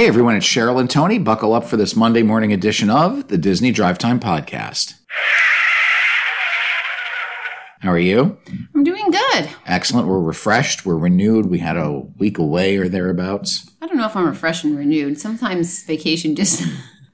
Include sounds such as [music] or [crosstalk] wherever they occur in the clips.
Hey everyone, it's Cheryl and Tony. Buckle up for this Monday morning edition of the Disney Drive Time Podcast. How are you? I'm doing good. Excellent. We're refreshed. We're renewed. We had a week away or thereabouts. I don't know if I'm refreshed and renewed. Sometimes vacation just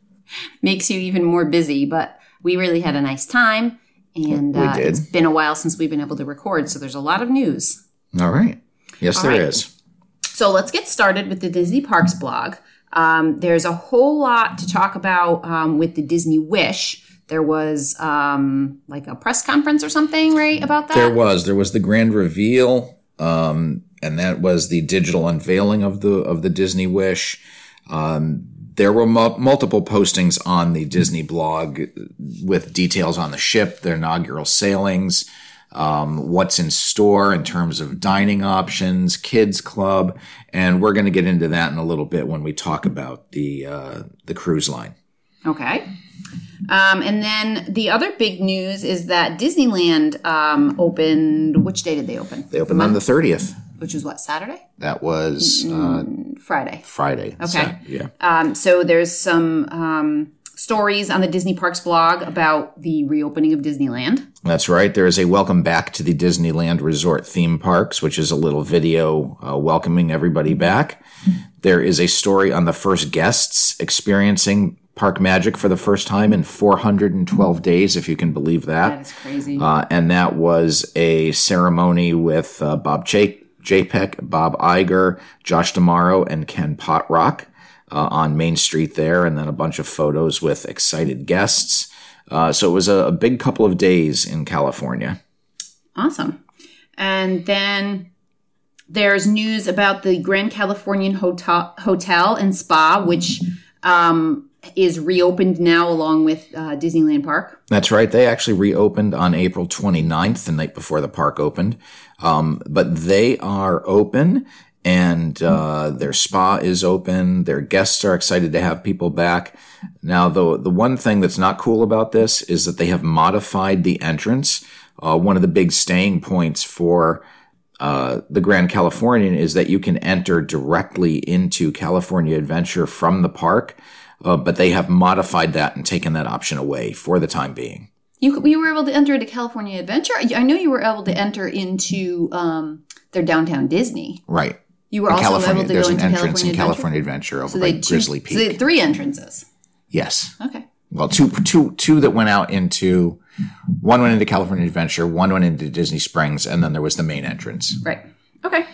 [laughs] makes you even more busy, but we really had a nice time. And We uh, did. it's been a while since we've been able to record, so there's a lot of news. All right. Yes, there right. is. So let's get started with the Disney Parks blog. Um, there's a whole lot to talk about um, with the Disney Wish. There was um, like a press conference or something, right, about that? There was. There was the grand reveal, um, and that was the digital unveiling of the of the Disney Wish. Um, there were mu- multiple postings on the Disney blog with details on the ship, their inaugural sailings, um, what's in store in terms of dining options, kids club, and we're going to get into that in a little bit when we talk about the uh, the cruise line. Okay. Um, and then the other big news is that Disneyland um, opened. Which day did they open? They opened on the thirtieth. Which was what Saturday, That was uh, Friday. Friday. Okay. yeah. Um, so there's some um, stories on the Disney Parks blog about the reopening of Disneyland. That's right. There is a welcome back to the Disneyland Resort theme parks, which is a little video uh, welcoming everybody back. There is a story on the first guests experiencing park magic for the first time in 412 days, if you can believe That that. is crazy. Uh, and that was a ceremony with uh, Bob J- JPEG, Bob Iger, Josh D'Amaro, and Ken Potrock uh, on Main Street there, and then a bunch of photos with excited guests. Uh, so it was a, a big couple of days in California. awesome. And then there's news about the Grand Californian Hotel, Hotel and Spa, which um, is reopened now along with uh, Disneyland Park. That's right. They actually reopened on April 29th, the night before the park opened. Um, but they are open and uh, their spa is open. Their guests are excited to have people back. Now, the, the one thing that's not cool about this is that they have modified the entrance. Uh, one of the big staying points for uh, the Grand Californian is that you can enter directly into California Adventure from the park, uh, but they have modified that and taken that option away for the time being. You, you were able to enter into California Adventure. I know you were able to enter into um, their downtown Disney. Right. You were In also California, able to there's go an into entrance California in California Adventure over So by two- Grizzly So they Peak. had three entrances. yes. Okay. Well, two, two, two that went out into one went into California Adventure, one went into Disney Springs, and then there was the main entrance. Right. Okay.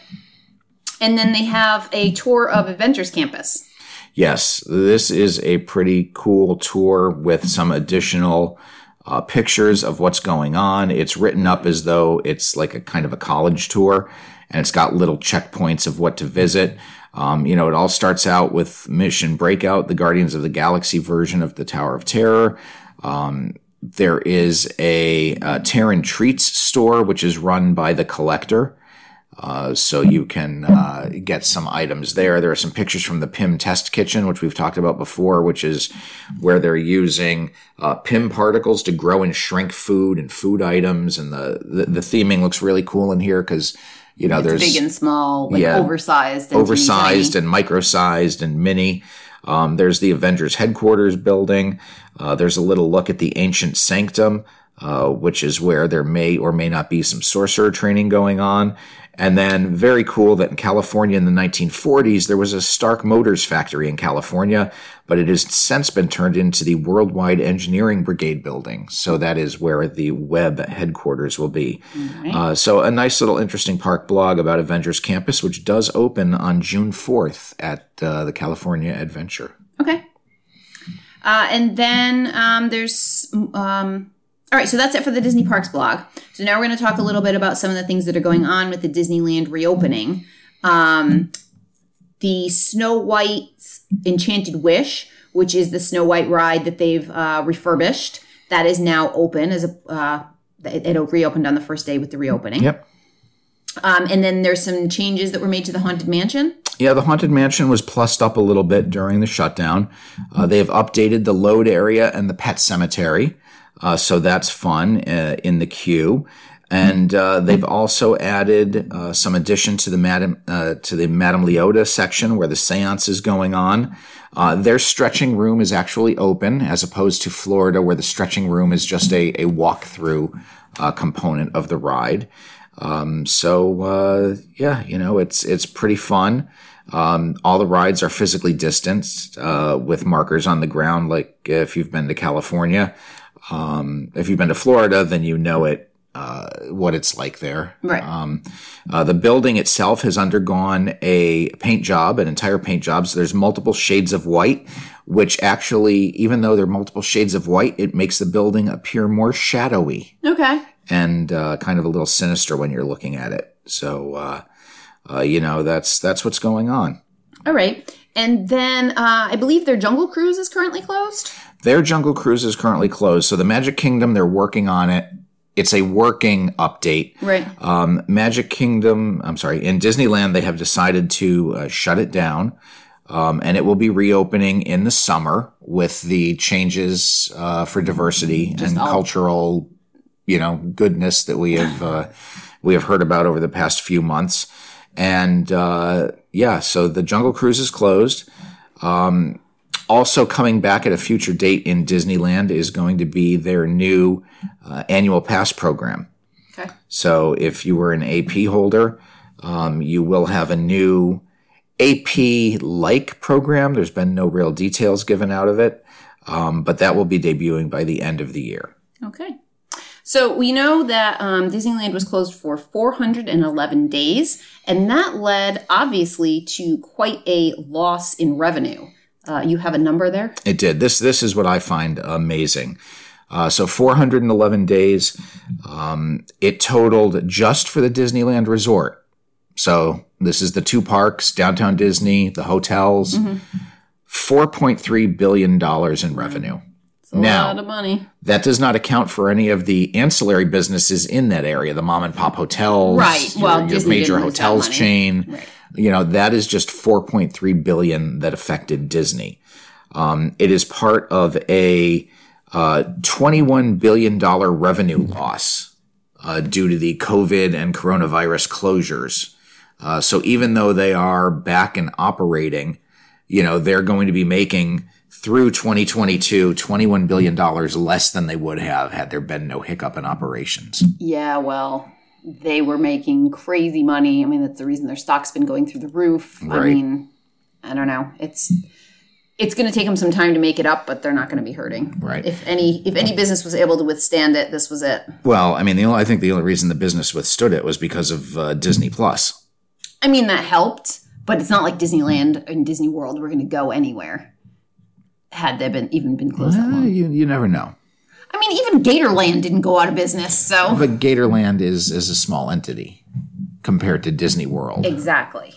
And then they have a tour of Adventures Campus. Yes, this is a pretty cool tour with some additional uh, pictures of what's going on. It's written up as though it's like a kind of a college tour, and it's got little checkpoints of what to visit. Um, you know, it all starts out with Mission Breakout, the Guardians of the Galaxy version of the Tower of Terror. Um, there is a, uh Terran Treats store, which is run by the Collector. Uh, so you can uh, get some items there. There are some pictures from the Pym test kitchen, which we've talked about before, which is where they're using uh, Pym particles to grow and shrink food and food items. And the the, the theming looks really cool in here because you know there's Big and small, like Yeah. oversized. And oversized and micro-sized and mini. Um, there's the Avengers headquarters building. Uh, there's a little look at the ancient sanctum, uh, which is where there may or may not be some sorcerer training going on. And then very cool that in California in the 1940s, there was a Stark Motors factory in California, but it has since been turned into the Worldwide Engineering Brigade building. So that is where the web headquarters will be. Uh, so a nice little interesting park blog about Avengers Campus, which does open on June 4th at uh, the California Adventure. Okay. Uh, and then um, there's um, all right. So that's it for the Disney Parks blog. So now we're going to talk a little bit about some of the things that are going on with the Disneyland reopening. Um, the Snow White's Enchanted Wish, which is the Snow White ride that they've uh, refurbished, that is now open as a. Uh, it, it reopened on the first day with the reopening. Yep. Um, and then there's some changes that were made to the Haunted Mansion. Yeah, the Haunted Mansion was plussed up a little bit during the shutdown. Uh, they have updated the load area and the pet cemetery. Uh, so that's fun uh, in the queue. And uh, they've also added uh, some addition to the Madame uh, to the Madame Leota section where the séance is going on. Uh, their stretching room is actually open, as opposed to Florida, where the stretching room is just a, a walk-through uh, component of the ride. Um, so yeah, you know, it's it's pretty fun. Um, all the rides are physically distanced with markers on the ground. Like if you've been to California, um, if you've been to Florida, then you know it. Uh, what it's like there. Right. Um, uh, the building itself has undergone a paint job, an entire paint job. So there's multiple shades of white, which actually, even though there are multiple shades of white, it makes the building appear more shadowy Okay. and uh, kind of a little sinister when you're looking at it. So, uh, uh, you know, that's that's what's going on. All right. And then uh, I believe their Jungle Cruise is currently closed. Their Jungle Cruise is currently closed. So the Magic Kingdom, they're working on it. It's a working update. Right. Um, Magic Kingdom, I'm sorry, in Disneyland, they have decided to uh, shut it down. Um, and it will be reopening in the summer with the changes uh, for diversity and all- cultural, you know, goodness that we have uh, [laughs] we have heard about over the past few months. And uh, yeah, so the Jungle Cruise is closed. Um, also coming back at a future date in Disneyland is going to be their new uh, annual pass program. Okay. So if you were an AP holder, um, you will have a new AP like program. There's been no real details given out of it, um, but that will be debuting by the end of the year. Okay. So we know that um, Disneyland was closed for 411 days, and that led obviously to quite a loss in revenue. Uh, you have a number there? It did. This this is what I find amazing. Uh, so 411 days. Um, it totaled just for the Disneyland Resort. So this is the two parks, downtown Disney, the hotels. $4.3 billion in revenue. Now- lot of money. That does not account for any of the ancillary businesses in that area, the mom and pop hotels, Right. your, Well, your Disney major hotels chain. Right. You know, that is just 4.3 billion that affected Disney. Um, it is part of a uh, 21 billion dollar revenue loss uh, due to the COVID and coronavirus closures. Uh, so even though they are back and operating, you know, they're going to be making through 2022 $21 billion less than they would have had there been no hiccup in operations. Yeah, well, they were making crazy money. I mean, that's the reason their stock's been going through the roof. I mean, I don't know. It's it's going to take them some time to make it up, but they're not going to be hurting. Right. If any if any business was able to withstand it, this was it. Well, I mean, the only, I think the only reason the business withstood it was because of uh, Disney Plus. I mean, that helped, but it's not like Disneyland and Disney World were going to go anywhere had they been even been closed that long. you, you never know. I mean, even Gatorland didn't go out of business, so But Gatorland is, is a small entity compared to Disney World. exactly.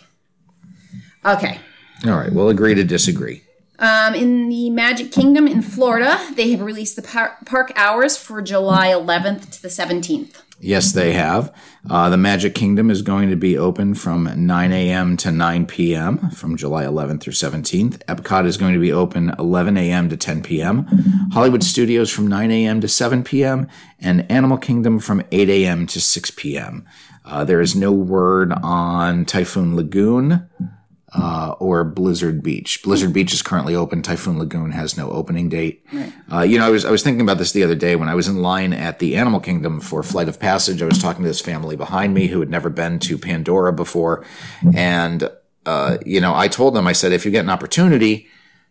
Okay. All right, we'll agree to disagree. Um, in the Magic Kingdom in Florida, they have released the par- park hours for July 11th to the 17th. Yes, they have. Uh, the Magic Kingdom is going to be open from 9 a.m. to 9 p.m. from July 11th through 17th. Epcot is going to be open 11 a.m. to 10 p.m. Hollywood Studios from 9 a.m. to 7 p.m. and Animal Kingdom from 8 a.m. to 6 p.m. Uh, there is no word on Typhoon Lagoon uh, or Blizzard Beach. Blizzard Beach is currently open. Typhoon Lagoon has no opening date. Uh, you know, I was I was thinking about this the other day when I was in line at the Animal Kingdom for Flight of Passage. I was talking to this family behind me who had never been to Pandora before, and uh, you know, I told them I said if you get an opportunity.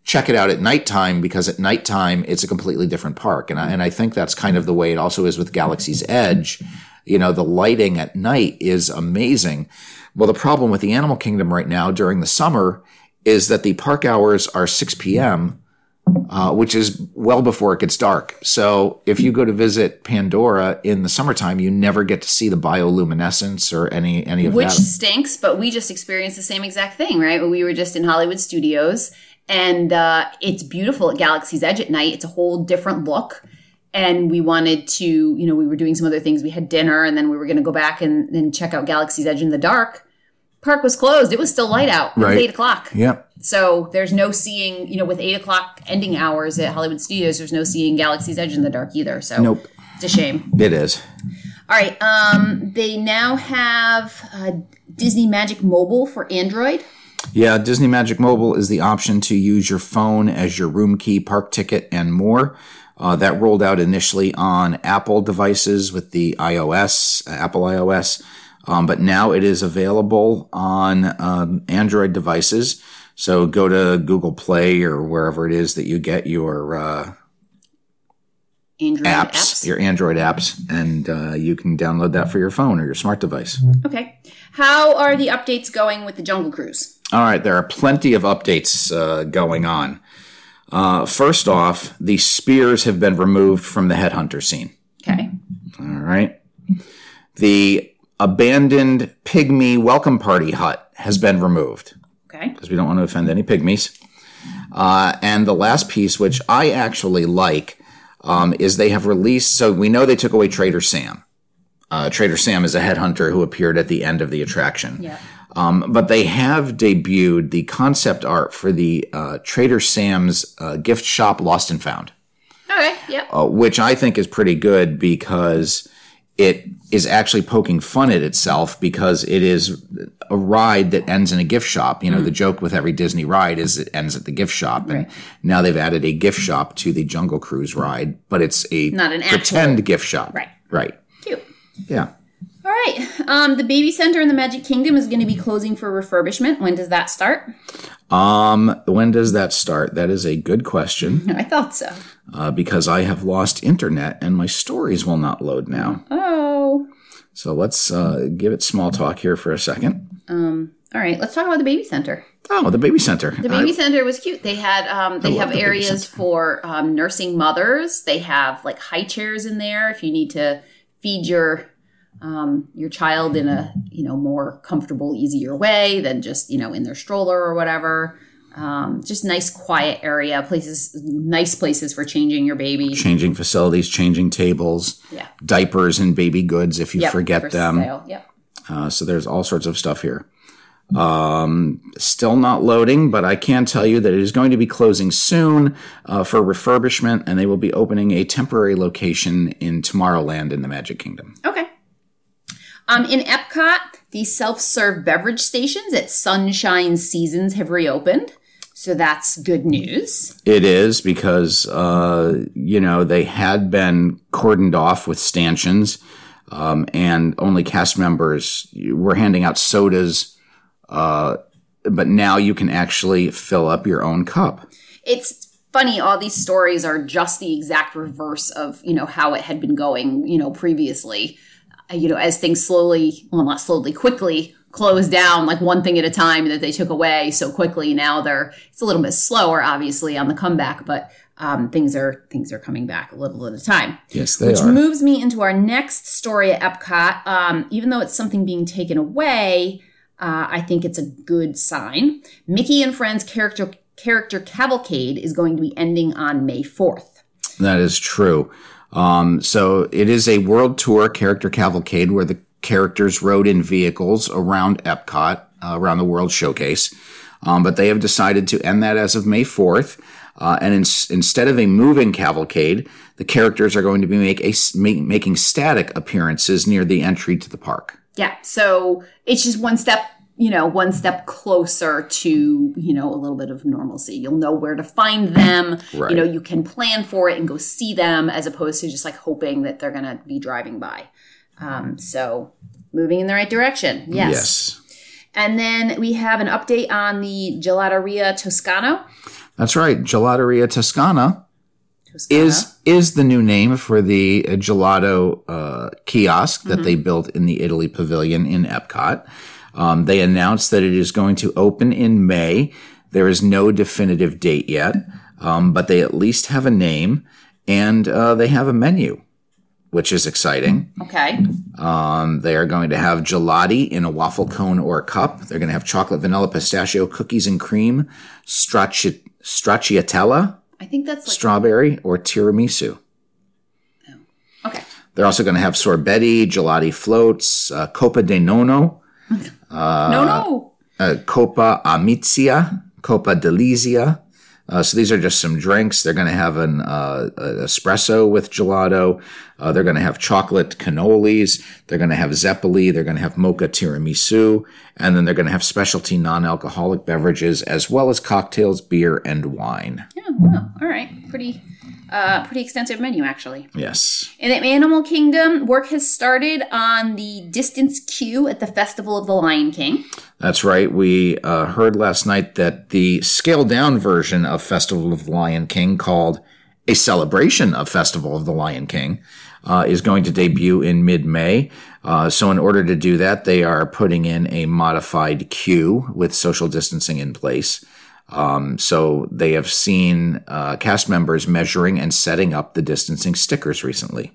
Check it out at nighttime because at nighttime it's a completely different park, and I, and I think that's kind of the way it also is with Galaxy's Edge. You know, the lighting at night is amazing. Well, the problem with the Animal Kingdom right now during the summer is that the park hours are 6 p.m., uh, which is well before it gets dark. So if you go to visit Pandora in the summertime, you never get to see the bioluminescence or any any of Which that. stinks, but we just experienced the same exact thing, right? We were just in Hollywood Studios, and uh, it's beautiful at Galaxy's Edge at night. It's a whole different look. And we wanted to, you know, we were doing some other things. We had dinner, and then we were going to go back and, and check out Galaxy's Edge in the dark. Park was closed. It was still light out. It was eight o'clock. Yep. So there's no seeing, you know, with eight o'clock ending hours at Hollywood Studios, there's no seeing Galaxy's Edge in the dark either. So Nope. it's a shame. It is. All right. Um, they now have uh, Disney Magic Mobile for Android. Yeah, Disney Magic Mobile is the option to use your phone as your room key, park ticket, and more. Uh, that rolled out initially on Apple devices with the iOS, Apple iOS, um, but now it is available on um, Android devices. So go to Google Play or wherever it is that you get your uh, Android apps, apps. your Android apps, and uh, you can download that for your phone or your smart device. Okay. How are the updates going with the Jungle Cruise? All right, there are plenty of updates uh, going on. Uh, first off, the spears have been removed from the headhunter scene. Okay. All right. The abandoned pygmy welcome party hut has been removed Okay. because we don't want to offend any pygmies. Uh, and the last piece, which I actually like, um, is they have released. So we know they took away Trader Sam. Uh, Trader Sam is a headhunter who appeared at the end of the attraction. Yeah. Um, but they have debuted the concept art for the uh, Trader Sam's uh, gift shop Lost and Found, Okay. Yep. uh, which I think is pretty good because it is actually poking fun at itself because it is a ride that ends in a gift shop. You know, the joke with every Disney ride is it ends at the gift shop, and Right. now they've added a gift shop to the Jungle Cruise ride, but it's a Not an actual- pretend gift shop. Right. Right. Cute. Yeah. Right. Um, the baby center in the Magic Kingdom is going to be closing for refurbishment. When does that start? Um, when does that start? That is a good question. [laughs] I thought so. uh, because I have lost internet and my stories will not load now. Oh. So let's uh, give it small talk here for a second. Um. All right. Let's talk about the baby center. Oh, the baby center. The baby center was cute. They had um, they have the areas for um, nursing mothers. They have like high chairs in there if you need to feed your um, your child in a you know more comfortable, easier way than just you know in their stroller or whatever. Um, just nice, quiet area, places, nice places for changing your baby. changing facilities, changing tables, Yeah, diapers and baby goods if you Yep, forget for them. sale. Yep. Uh, so there's all sorts of stuff here. Um, still not loading, but I can tell you that it is going to be closing soon uh, for refurbishment, and they will be opening a temporary location in Tomorrowland in the Magic Kingdom. Okay. Um, in Epcot, the self-serve beverage stations at Sunshine Seasons have reopened, so that's good news. It is because uh, you know they had been cordoned off with stanchions, um, and only cast members were handing out sodas. Uh, but now you can actually fill up your own cup. It's funny all these stories are just the exact reverse of you know how it had been going you know previously you know as things slowly well not slowly quickly closed down like one thing at a time that they took away so quickly now they're it's a little bit slower obviously on the comeback but um, things are things are coming back a little at a time Yes, they which are. moves me into our next story at Epcot. Um, even though it's something being taken away, uh, I think it's a good sign. Mickey and Friends character character cavalcade is going to be ending on May fourth. That is true. Um, so it is a world tour character cavalcade where the characters rode in vehicles around Epcot, uh, around the World Showcase. Um, but they have decided to end that as of May 4th. Uh, and ins- instead of a moving cavalcade, the characters are going to be make a, s- ma- making static appearances near the entry to the park. Yeah, so it's just one step, you know, one step closer to you know a little bit of normalcy. You'll know where to find them. Right. You know, you can plan for it and go see them as opposed to just like hoping that they're going to be driving by. Um, so moving in the right direction. Yes. Yes. And then we have an update on the Gelateria Toscano. That's right. Gelateria Toscana Toscana. is is the new name for the uh, gelato uh, kiosk that they built in the Italy Pavilion in Epcot. Um, they announced that it is going to open in May. There is no definitive date yet, um, but they at least have a name and uh, they have a menu, which is exciting. okay. Um, they are going to have gelati in a waffle cone or a cup. They're going to have chocolate, vanilla, pistachio, cookies and cream, stracci- stracciatella, I think that's like strawberry, or tiramisu. okay. They're also going to have sorbetti, gelati floats, uh, copa de nono, no, no. uh, copa amizia, copa delizia, Uh, so these are just some drinks. They're going to have an, uh, espresso with gelato. Uh, they're going to have chocolate cannolis. They're going to have zeppoli. They're going to have mocha tiramisu. And then they're going to have specialty non-alcoholic beverages as well as cocktails, beer, and wine. Yeah, wow. All right. Pretty uh, pretty extensive menu actually. Yes. In the Animal Kingdom, work has started on the distance queue at the Festival of the Lion King. That's right. We uh, heard last night that the scaled down version of Festival of the Lion King, called A Celebration of Festival of the Lion King, uh, is going to debut in mid May. Uh, so, in order to do that, they are putting in a modified queue with social distancing in place. Um, so, they have seen uh, cast members measuring and setting up the distancing stickers recently.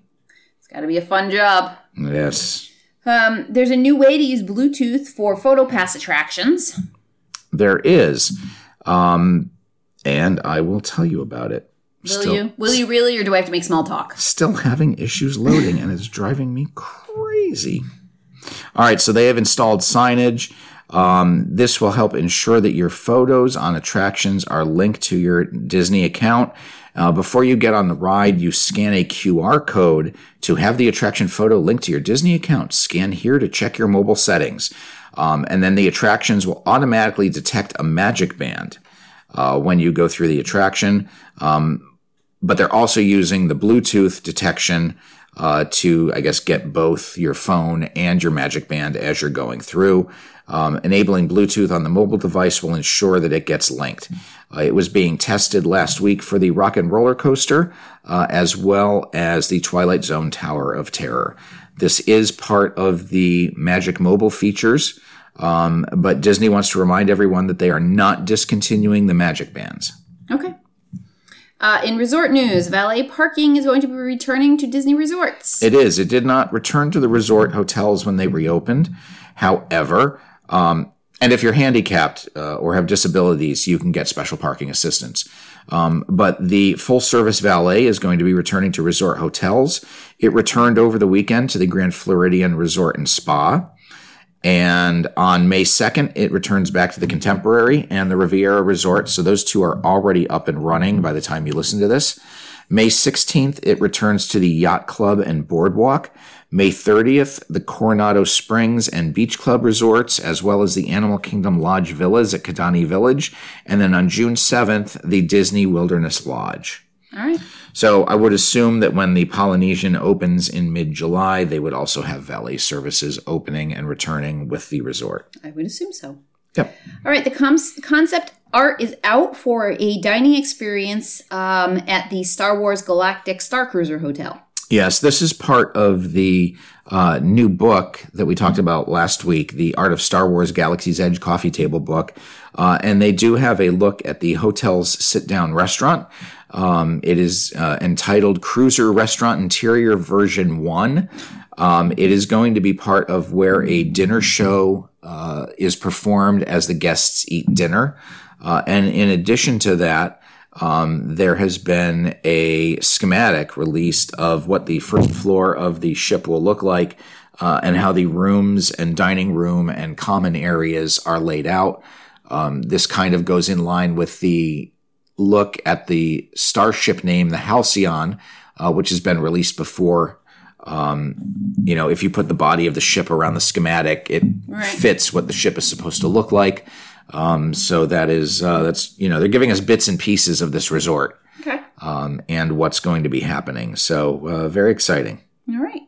It's got to be a fun job. Yes. Um, there's a new way to use Bluetooth for PhotoPass attractions. There is. Um, and I will tell you about it. Will you? Will you really, or do I have to make small talk? Still having issues loading, and it's driving me crazy. All right, so they have installed signage. Um, this will help ensure that your photos on attractions are linked to your Disney account. Uh, before you get on the ride, you scan a QR code to have the attraction photo linked to your Disney account. Scan here to check your mobile settings. Um, and then the attractions will automatically detect a magic band uh, when you go through the attraction. Um, but they're also using the Bluetooth detection uh, to, I guess, get both your phone and your Magic Band as you're going through. Um, enabling Bluetooth on the mobile device will ensure that it gets linked. Uh, it was being tested last week for the Rock and Roller Coaster, uh, as well as the Twilight Zone Tower of Terror. This is part of the Magic Mobile features, um, but Disney wants to remind everyone that they are not discontinuing the Magic Bands. Okay. Uh, in resort news, valet parking is going to be returning to Disney resorts. It is. It did not return to the resort hotels when they reopened. However, um, and if you're handicapped uh, or have disabilities, you can get special parking assistance. Um, but the full service valet is going to be returning to resort hotels. It returned over the weekend to the Grand Floridian Resort and Spa. And on May 2nd, it returns back to the Contemporary and the Riviera Resort. So those two are already up and running by the time you listen to this. May 16th, it returns to the Yacht Club and Boardwalk. May 30th, the Coronado Springs and Beach Club resorts, as well as the Animal Kingdom Lodge Villas at Kidani Village. And then on June 7th, the Disney Wilderness Lodge. All right. So I would assume that when the Polynesian opens in mid July, they would also have valet services opening and returning with the resort. I would assume so. Yep. All right. The com- concept art is out for a dining experience um, at the Star Wars Galactic Star Cruiser Hotel. Yes, this is part of the uh, new book that we talked about last week, the Art of Star Wars Galaxy's Edge coffee table book. Uh, and they do have a look at the hotel's sit down restaurant. Um, it is uh, entitled Cruiser Restaurant Interior Version 1. Um, it is going to be part of where a dinner show uh, is performed as the guests eat dinner. Uh, and in addition to that, um, there has been a schematic released of what the first floor of the ship will look like uh, and how the rooms and dining room and common areas are laid out. Um, this kind of goes in line with the look at the starship name, the Halcyon, uh, which has been released before. Um, you know, if you put the body of the ship around the schematic, it Right. fits what the ship is supposed to look like. Um, so that is uh, that's you know they're giving us bits and pieces of this resort Okay. um, and what's going to be happening. So uh, very exciting. All right.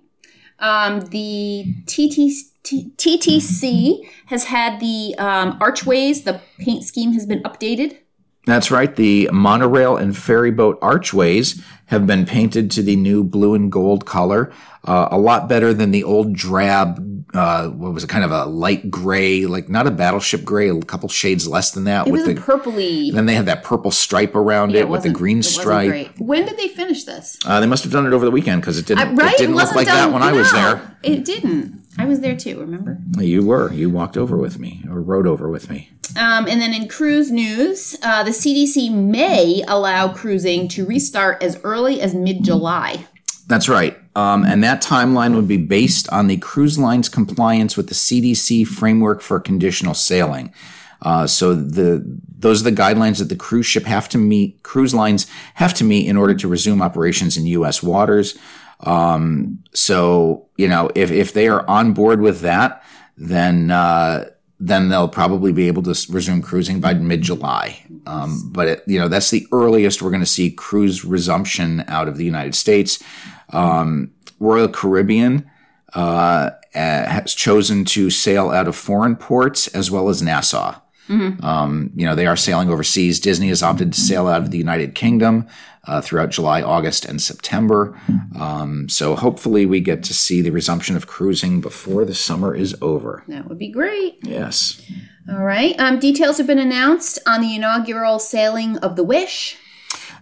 Um, the TT, T- TTC has had the um, archways, the paint scheme has been updated. That's right. The monorail and ferry boat archways have been painted to the new blue and gold color. Uh, a lot better than the old drab, uh, what was it, kind of a light gray, like not a battleship gray, a couple shades less than that. It with was a the, purpley. then they had that purple stripe around Yeah, it with the green it stripe. When did they finish this? Uh, they must have done it over the weekend because it didn't, I- right? it didn't look wasn't like that done- when I was there. It didn't. I was there too. Remember? You were. You walked over with me or rode over with me. Um, and then in cruise news, uh, the CDC may allow cruising to restart as early as mid July. That's right. Um, and that timeline would be based on the cruise line's compliance with the CDC framework for conditional sailing. Uh, so the those are the guidelines that the cruise ship have to meet, cruise lines have to meet in order to resume operations in U.S. waters. Um, so, you know, if, if they are on board with that, then, uh, then they'll probably be able to resume cruising by mid July. Um, but it, you know, that's the earliest we're going to see cruise resumption out of the United States. Um, Royal Caribbean, uh, has chosen to sail out of foreign ports as well as Nassau. Mm-hmm. Um, you know, they are sailing overseas. Disney has opted to sail out of the United Kingdom uh, throughout July, August, and September. Um, so hopefully we get to see the resumption of cruising before the summer is over. That would be great. Yes. All right. Um, details have been announced on the inaugural sailing of the Wish.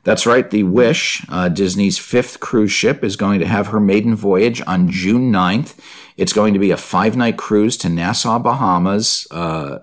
That's right. The Wish, uh, Disney's fifth cruise ship, is going to have her maiden voyage on June 9th. It's going to be a five night cruise to Nassau, Bahamas. Uh,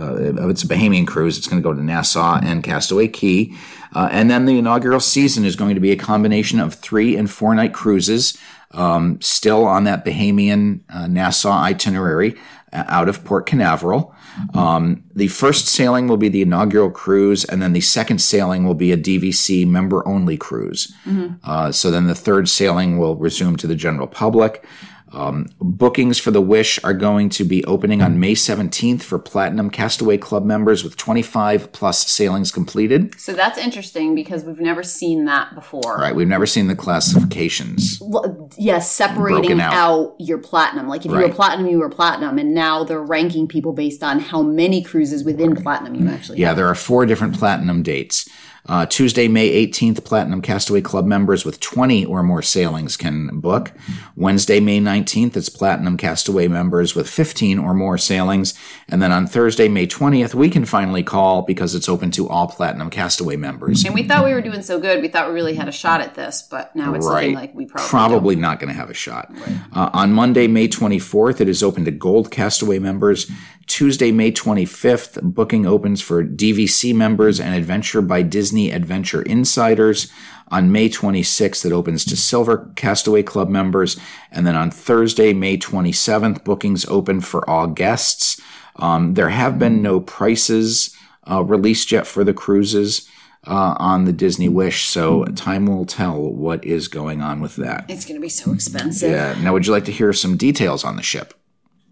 uh, it's a Bahamian cruise. It's going to go to Nassau and Castaway Cay. Uh, and then the inaugural season is going to be a combination of three and four night cruises, um, still on that Bahamian uh, Nassau itinerary uh, out of Port Canaveral. Um, the first sailing will be the inaugural cruise, and then the second sailing will be a DVC member only cruise. Mm-hmm. Uh, so then the third sailing will resume to the general public. Um, bookings for the Wish are going to be opening on May 17th for Platinum Castaway Club members with 25 plus sailings completed. So that's interesting because we've never seen that before. Right, we've never seen the classifications. Well, yes, separating out. out. your Platinum. Like if right. you were Platinum, you were Platinum, and now they're ranking people based on how many cruises within Platinum you actually yeah, have. there are four different Platinum dates. Uh, Tuesday, May 18th, Platinum Castaway Club members with 20 or more sailings can book. Wednesday, May 19th, it's Platinum Castaway members with 15 or more sailings. And then on Thursday, May 20th, we can finally call because it's open to all Platinum Castaway members. And we thought we were doing so good. We thought we really had a shot at this, but now it's right. looking like we probably Probably don't. not going to have a shot. Right. Uh, on Monday, May 24th, it is open to Gold Castaway members. Tuesday, May 25th, booking opens for DVC members and Adventure by Disney Adventure Insiders. On May 26th, it opens to Silver Castaway Club members. And then on Thursday, May 27th, bookings open for all guests. Um, there have been no prices uh, released yet for the cruises. Uh, on the Disney Wish. So time will tell what is going on with that. It's going to be so expensive. Yeah. Now, would you like to hear some details on the ship?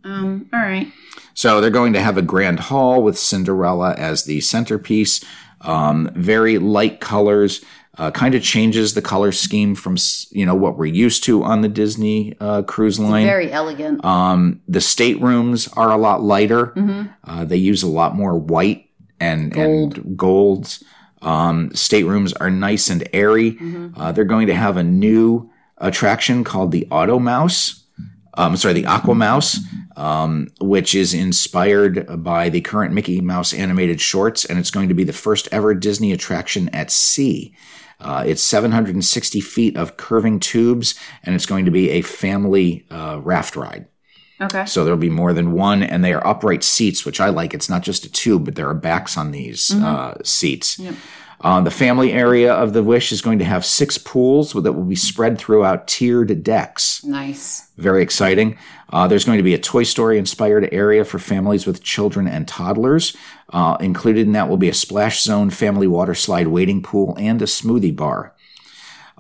Um. All right. So they're going to have a grand hall with Cinderella as the centerpiece. Um, very light colors. Uh, kind of changes the color scheme from you know what we're used to on the Disney uh, cruise line. very elegant. Um, the staterooms are a lot lighter. Mm-hmm. Uh, they use a lot more white and Gold. and golds. Um, staterooms are nice and airy. Mm-hmm. Uh, they're going to have a new attraction called the Auto Mouse. Um, sorry, the Aqua Mouse, um, which is inspired by the current Mickey Mouse animated shorts, and it's going to be the first ever Disney attraction at sea. Uh, it's 760 feet of curving tubes, and it's going to be a family uh, raft ride. Okay. So there'll be more than one, and they are upright seats, which I like. It's not just a tube, but there are backs on these mm-hmm. uh, seats. Yep. Uh, the family area of the Wish is going to have six pools that will be spread throughout tiered decks. Nice. Very exciting. Uh, there's going to be a Toy Story inspired area for families with children and toddlers. Uh, included in that will be a splash zone, family water slide, waiting pool, and a smoothie bar.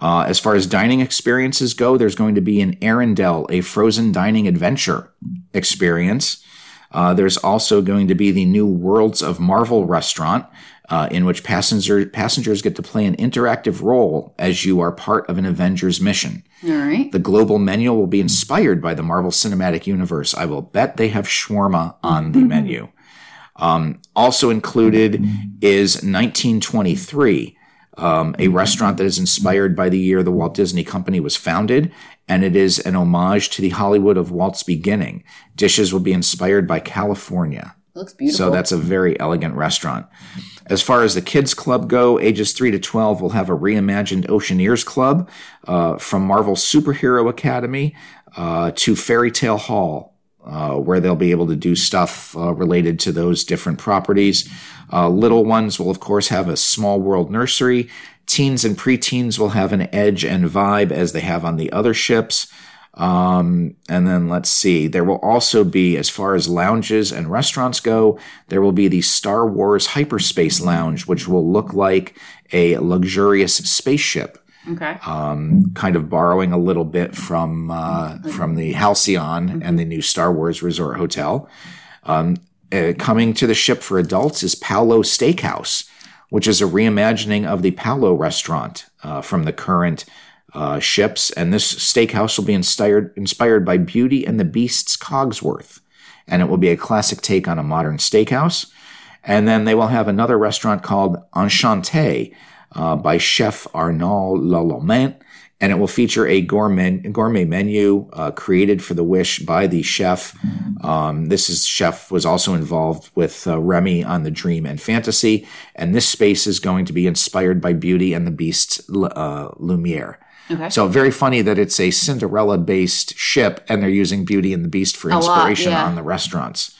Uh, as far as dining experiences go, there's going to be an Arendelle, a frozen dining adventure experience. Uh, there's also going to be the new Worlds of Marvel restaurant, uh, in which passenger, passengers get to play an interactive role as you are part of an Avengers mission. All right. The global menu will be inspired by the Marvel Cinematic Universe. I will bet they have shawarma on the menu. Um, also included is 1923, um, a restaurant that is inspired by the year the Walt Disney Company was founded, and it is an homage to the Hollywood of Walt's beginning. Dishes will be inspired by California. Looks beautiful. So that's a very elegant restaurant. As far as the kids club go, ages 3 to 12 will have a reimagined Oceaneers Club uh, from Marvel Superhero Academy uh, to Fairy Tale Hall, uh, where they'll be able to do stuff uh, related to those different properties. Uh, little ones will, of course, have a small world nursery. Teens and preteens will have an edge and vibe as they have on the other ships. Um, and then let's see, there will also be, as far as lounges and restaurants go, there will be the Star Wars Hyperspace Lounge, which will look like a luxurious spaceship. Okay. Um, kind of borrowing a little bit from uh, from the Halcyon and the new Star Wars Resort Hotel. Um, uh, coming to the ship for adults is Palo Steakhouse, which is a reimagining of the Palo restaurant uh, from the current uh, ships. And this steakhouse will be inspired inspired by Beauty and the Beast's Cogsworth, and it will be a classic take on a modern steakhouse. And then they will have another restaurant called Enchanté uh, by Chef Arnaud Lallement, and it will feature a gourmet gourmet menu uh, created for the Wish by the chef. Um, this is chef was also involved with uh, Remy on the Dream and Fantasy, and this space is going to be inspired by Beauty and the Beast's uh, Lumiere. Okay. So very funny that it's a Cinderella based ship, and they're using Beauty and the Beast for lot, inspiration yeah. on the restaurants.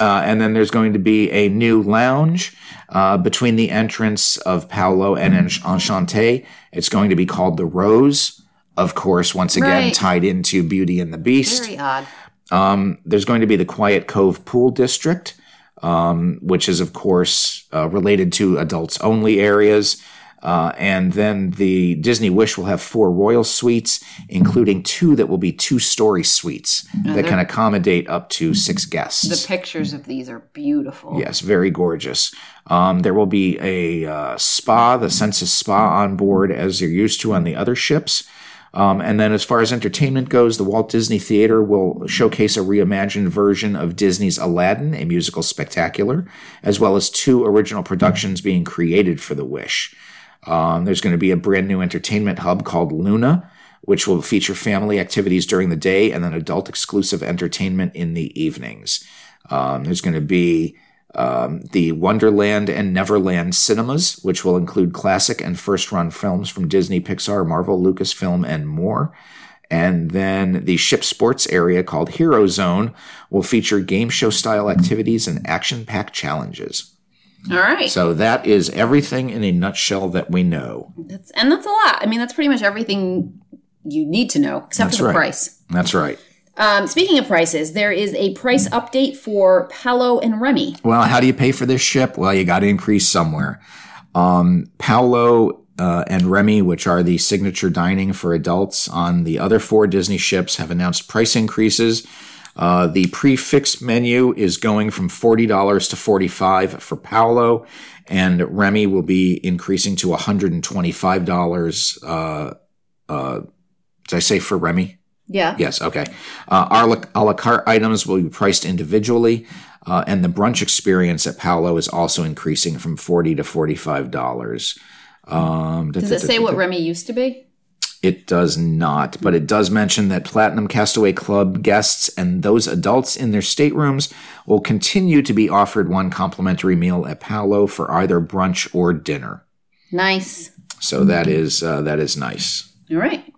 Uh, and then there's going to be a new lounge uh, between the entrance of Palo and Enchanté. It's going to be called the Rose, of course, once again Right. tied into Beauty and the Beast. Very odd. Um, there's going to be the Quiet Cove Pool District, um, which is, of course, uh, related to adults only areas. Uh, and then the Disney Wish will have four royal suites, including two that will be two story suites that can accommodate up to six guests. The pictures of these are beautiful. Yes, very gorgeous. Um, there will be a uh, spa, the Senses Spa on board, as you're used to on the other ships. Um, and then, as far as entertainment goes, the Walt Disney Theater will showcase a reimagined version of Disney's Aladdin, a musical spectacular, as well as two original productions being created for the Wish. Um, there's going to be a brand new entertainment hub called Luna, which will feature family activities during the day and then adult exclusive entertainment in the evenings. Um, there's going to be um, the Wonderland and Neverland cinemas, which will include classic and first run films from Disney, Pixar, Marvel, Lucasfilm, and more. And then the ship sports area called Hero Zone will feature game show style activities and action packed challenges. All right. So that is everything in a nutshell that we know. That's, and that's a lot. I mean, that's pretty much everything you need to know, except That's for the right. price. That's right. Um, speaking of prices, there is a price update for Palo and Remy. Well, how do you pay for this ship? Well, you got to increase somewhere. Um, Palo uh, and Remy, which are the signature dining for adults on the other four Disney ships, have announced price increases. Uh, the prix fixe menu is going from forty dollars to 45 for Palo, and Remy will be increasing to one hundred and twenty-five dollars. Uh, uh, did I say for Remy? Yeah. Yes, okay. Uh, a, la, a la carte items will be priced individually, uh, and the brunch experience at Palo is also increasing from forty to forty-five dollars. Um, Does it say what Remy used to be? It does not, but it does mention that Platinum Castaway Club guests and those adults in their staterooms will continue to be offered one complimentary meal at Palo for either brunch or dinner. Nice. So that is uh, that is nice. All right.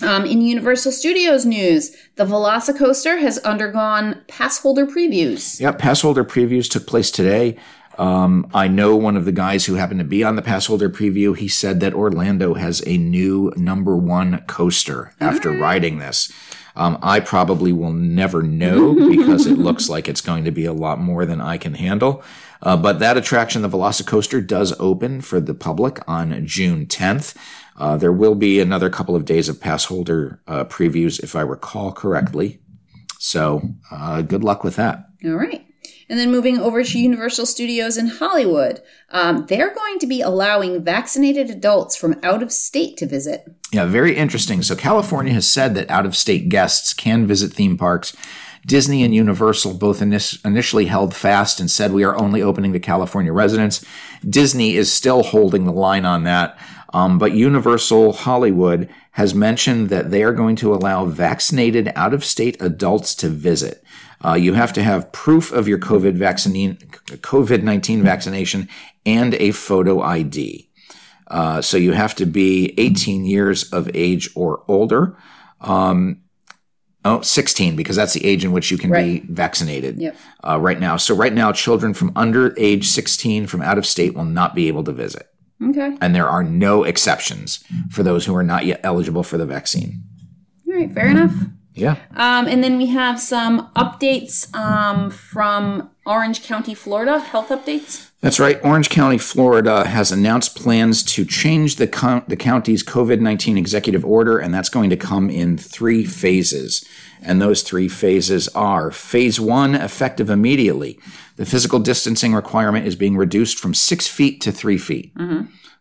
Um, in Universal Studios news, the Velocicoaster has undergone pass holder previews. Yep, pass holder previews took place today. Um, I know one of the guys who happened to be on the pass holder preview. He said that Orlando has a new number one coaster after riding this. Um, I probably will never know because it looks [laughs] like it's going to be a lot more than I can handle. Uh, but that attraction, the Velocicoaster, does open for the public on June 10th. Uh, there will be another couple of days of pass holder uh, previews, if I recall correctly. So uh, good luck with that. All right. And then moving over to Universal Studios in Hollywood, um, they're going to be allowing vaccinated adults from out of state to visit. Yeah, very interesting. So California has said that out of state guests can visit theme parks. Disney and Universal both inis- initially held fast and said we are only opening to California residents. Disney is still holding the line on that. Um, but Universal Hollywood has mentioned that they are going to allow vaccinated out of state adults to visit. Uh, you have to have proof of your COVID vaccine, COVID 19 vaccination and a photo ID. Uh, so you have to be 18 years of age or older. Um, oh, 16, because that's the age in which you can Right. be vaccinated Yep. uh, right now. So right now, children from under age 16 from out of state will not be able to visit. Okay. And there are no exceptions for those who are not yet eligible for the vaccine. All right, fair enough. Yeah. Um, and then we have some updates um, from Orange County, Florida, health updates. That's right. Orange County, Florida has announced plans to change the, co- the county's COVID 19 executive order, and that's going to come in three phases. And those three phases are phase one, effective immediately. The physical distancing requirement is being reduced from six feet to three feet.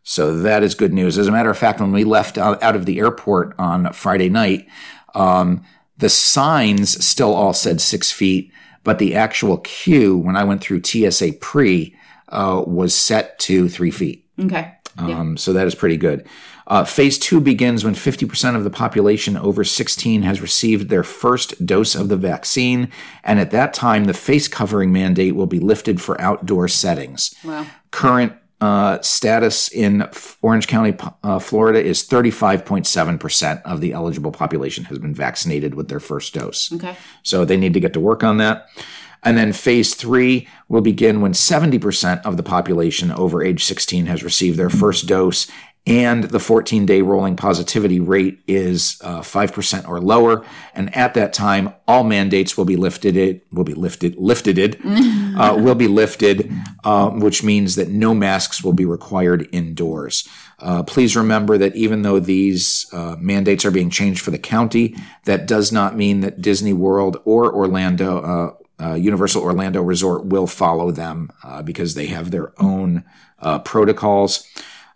So that is good news. As a matter of fact, when we left out, out of the airport on Friday night, um, the signs still all said six feet, but the actual queue, when I went through TSA pre, uh, was set to three feet. Okay. Um, So that is pretty good. Uh, phase two begins when 50% of the population over 16 has received their first dose of the vaccine. And at that time, the face covering mandate will be lifted for outdoor settings. Wow. Current uh, status in Orange County, uh, Florida is 35.7% of the eligible population has been vaccinated with their first dose. Okay. So they need to get to work on that. And then phase three will begin when 70% of the population over age 16 has received their first dose and the 14 day rolling positivity rate is uh, 5% or lower. And at that time, all mandates will be lifted, it will be lifted, lifted, [laughs] uh, will be lifted, uh, which means that no masks will be required indoors. Uh, please remember that even though these uh, mandates are being changed for the county, that does not mean that Disney World or Orlando, uh, Universal Orlando Resort will follow them uh, because they have their own uh, protocols.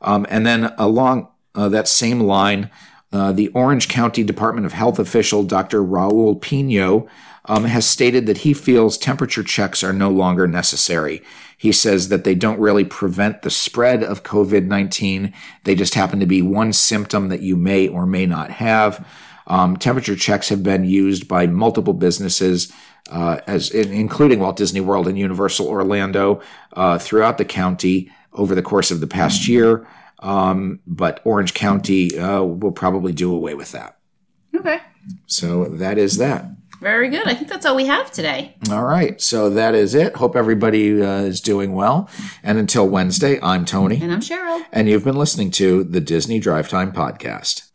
Um, and then along uh, that same line, uh, the Orange County Department of Health official, Dr. Raul Pino, um, has stated that he feels temperature checks are no longer necessary. He says that they don't really prevent the spread of COVID 19. They just happen to be one symptom that you may or may not have. Um, temperature checks have been used by multiple businesses, uh, as in, including Walt Disney World and Universal Orlando, uh, throughout the county over the course of the past year. Um, but Orange County uh, will probably do away with that. Okay. So that is that. Very good. I think that's all we have today. All right. So that is it. Hope everybody uh, is doing well. And until Wednesday, I'm Tony, And I'm Cheryl. and you've been listening to the Disney Drive Time Podcast.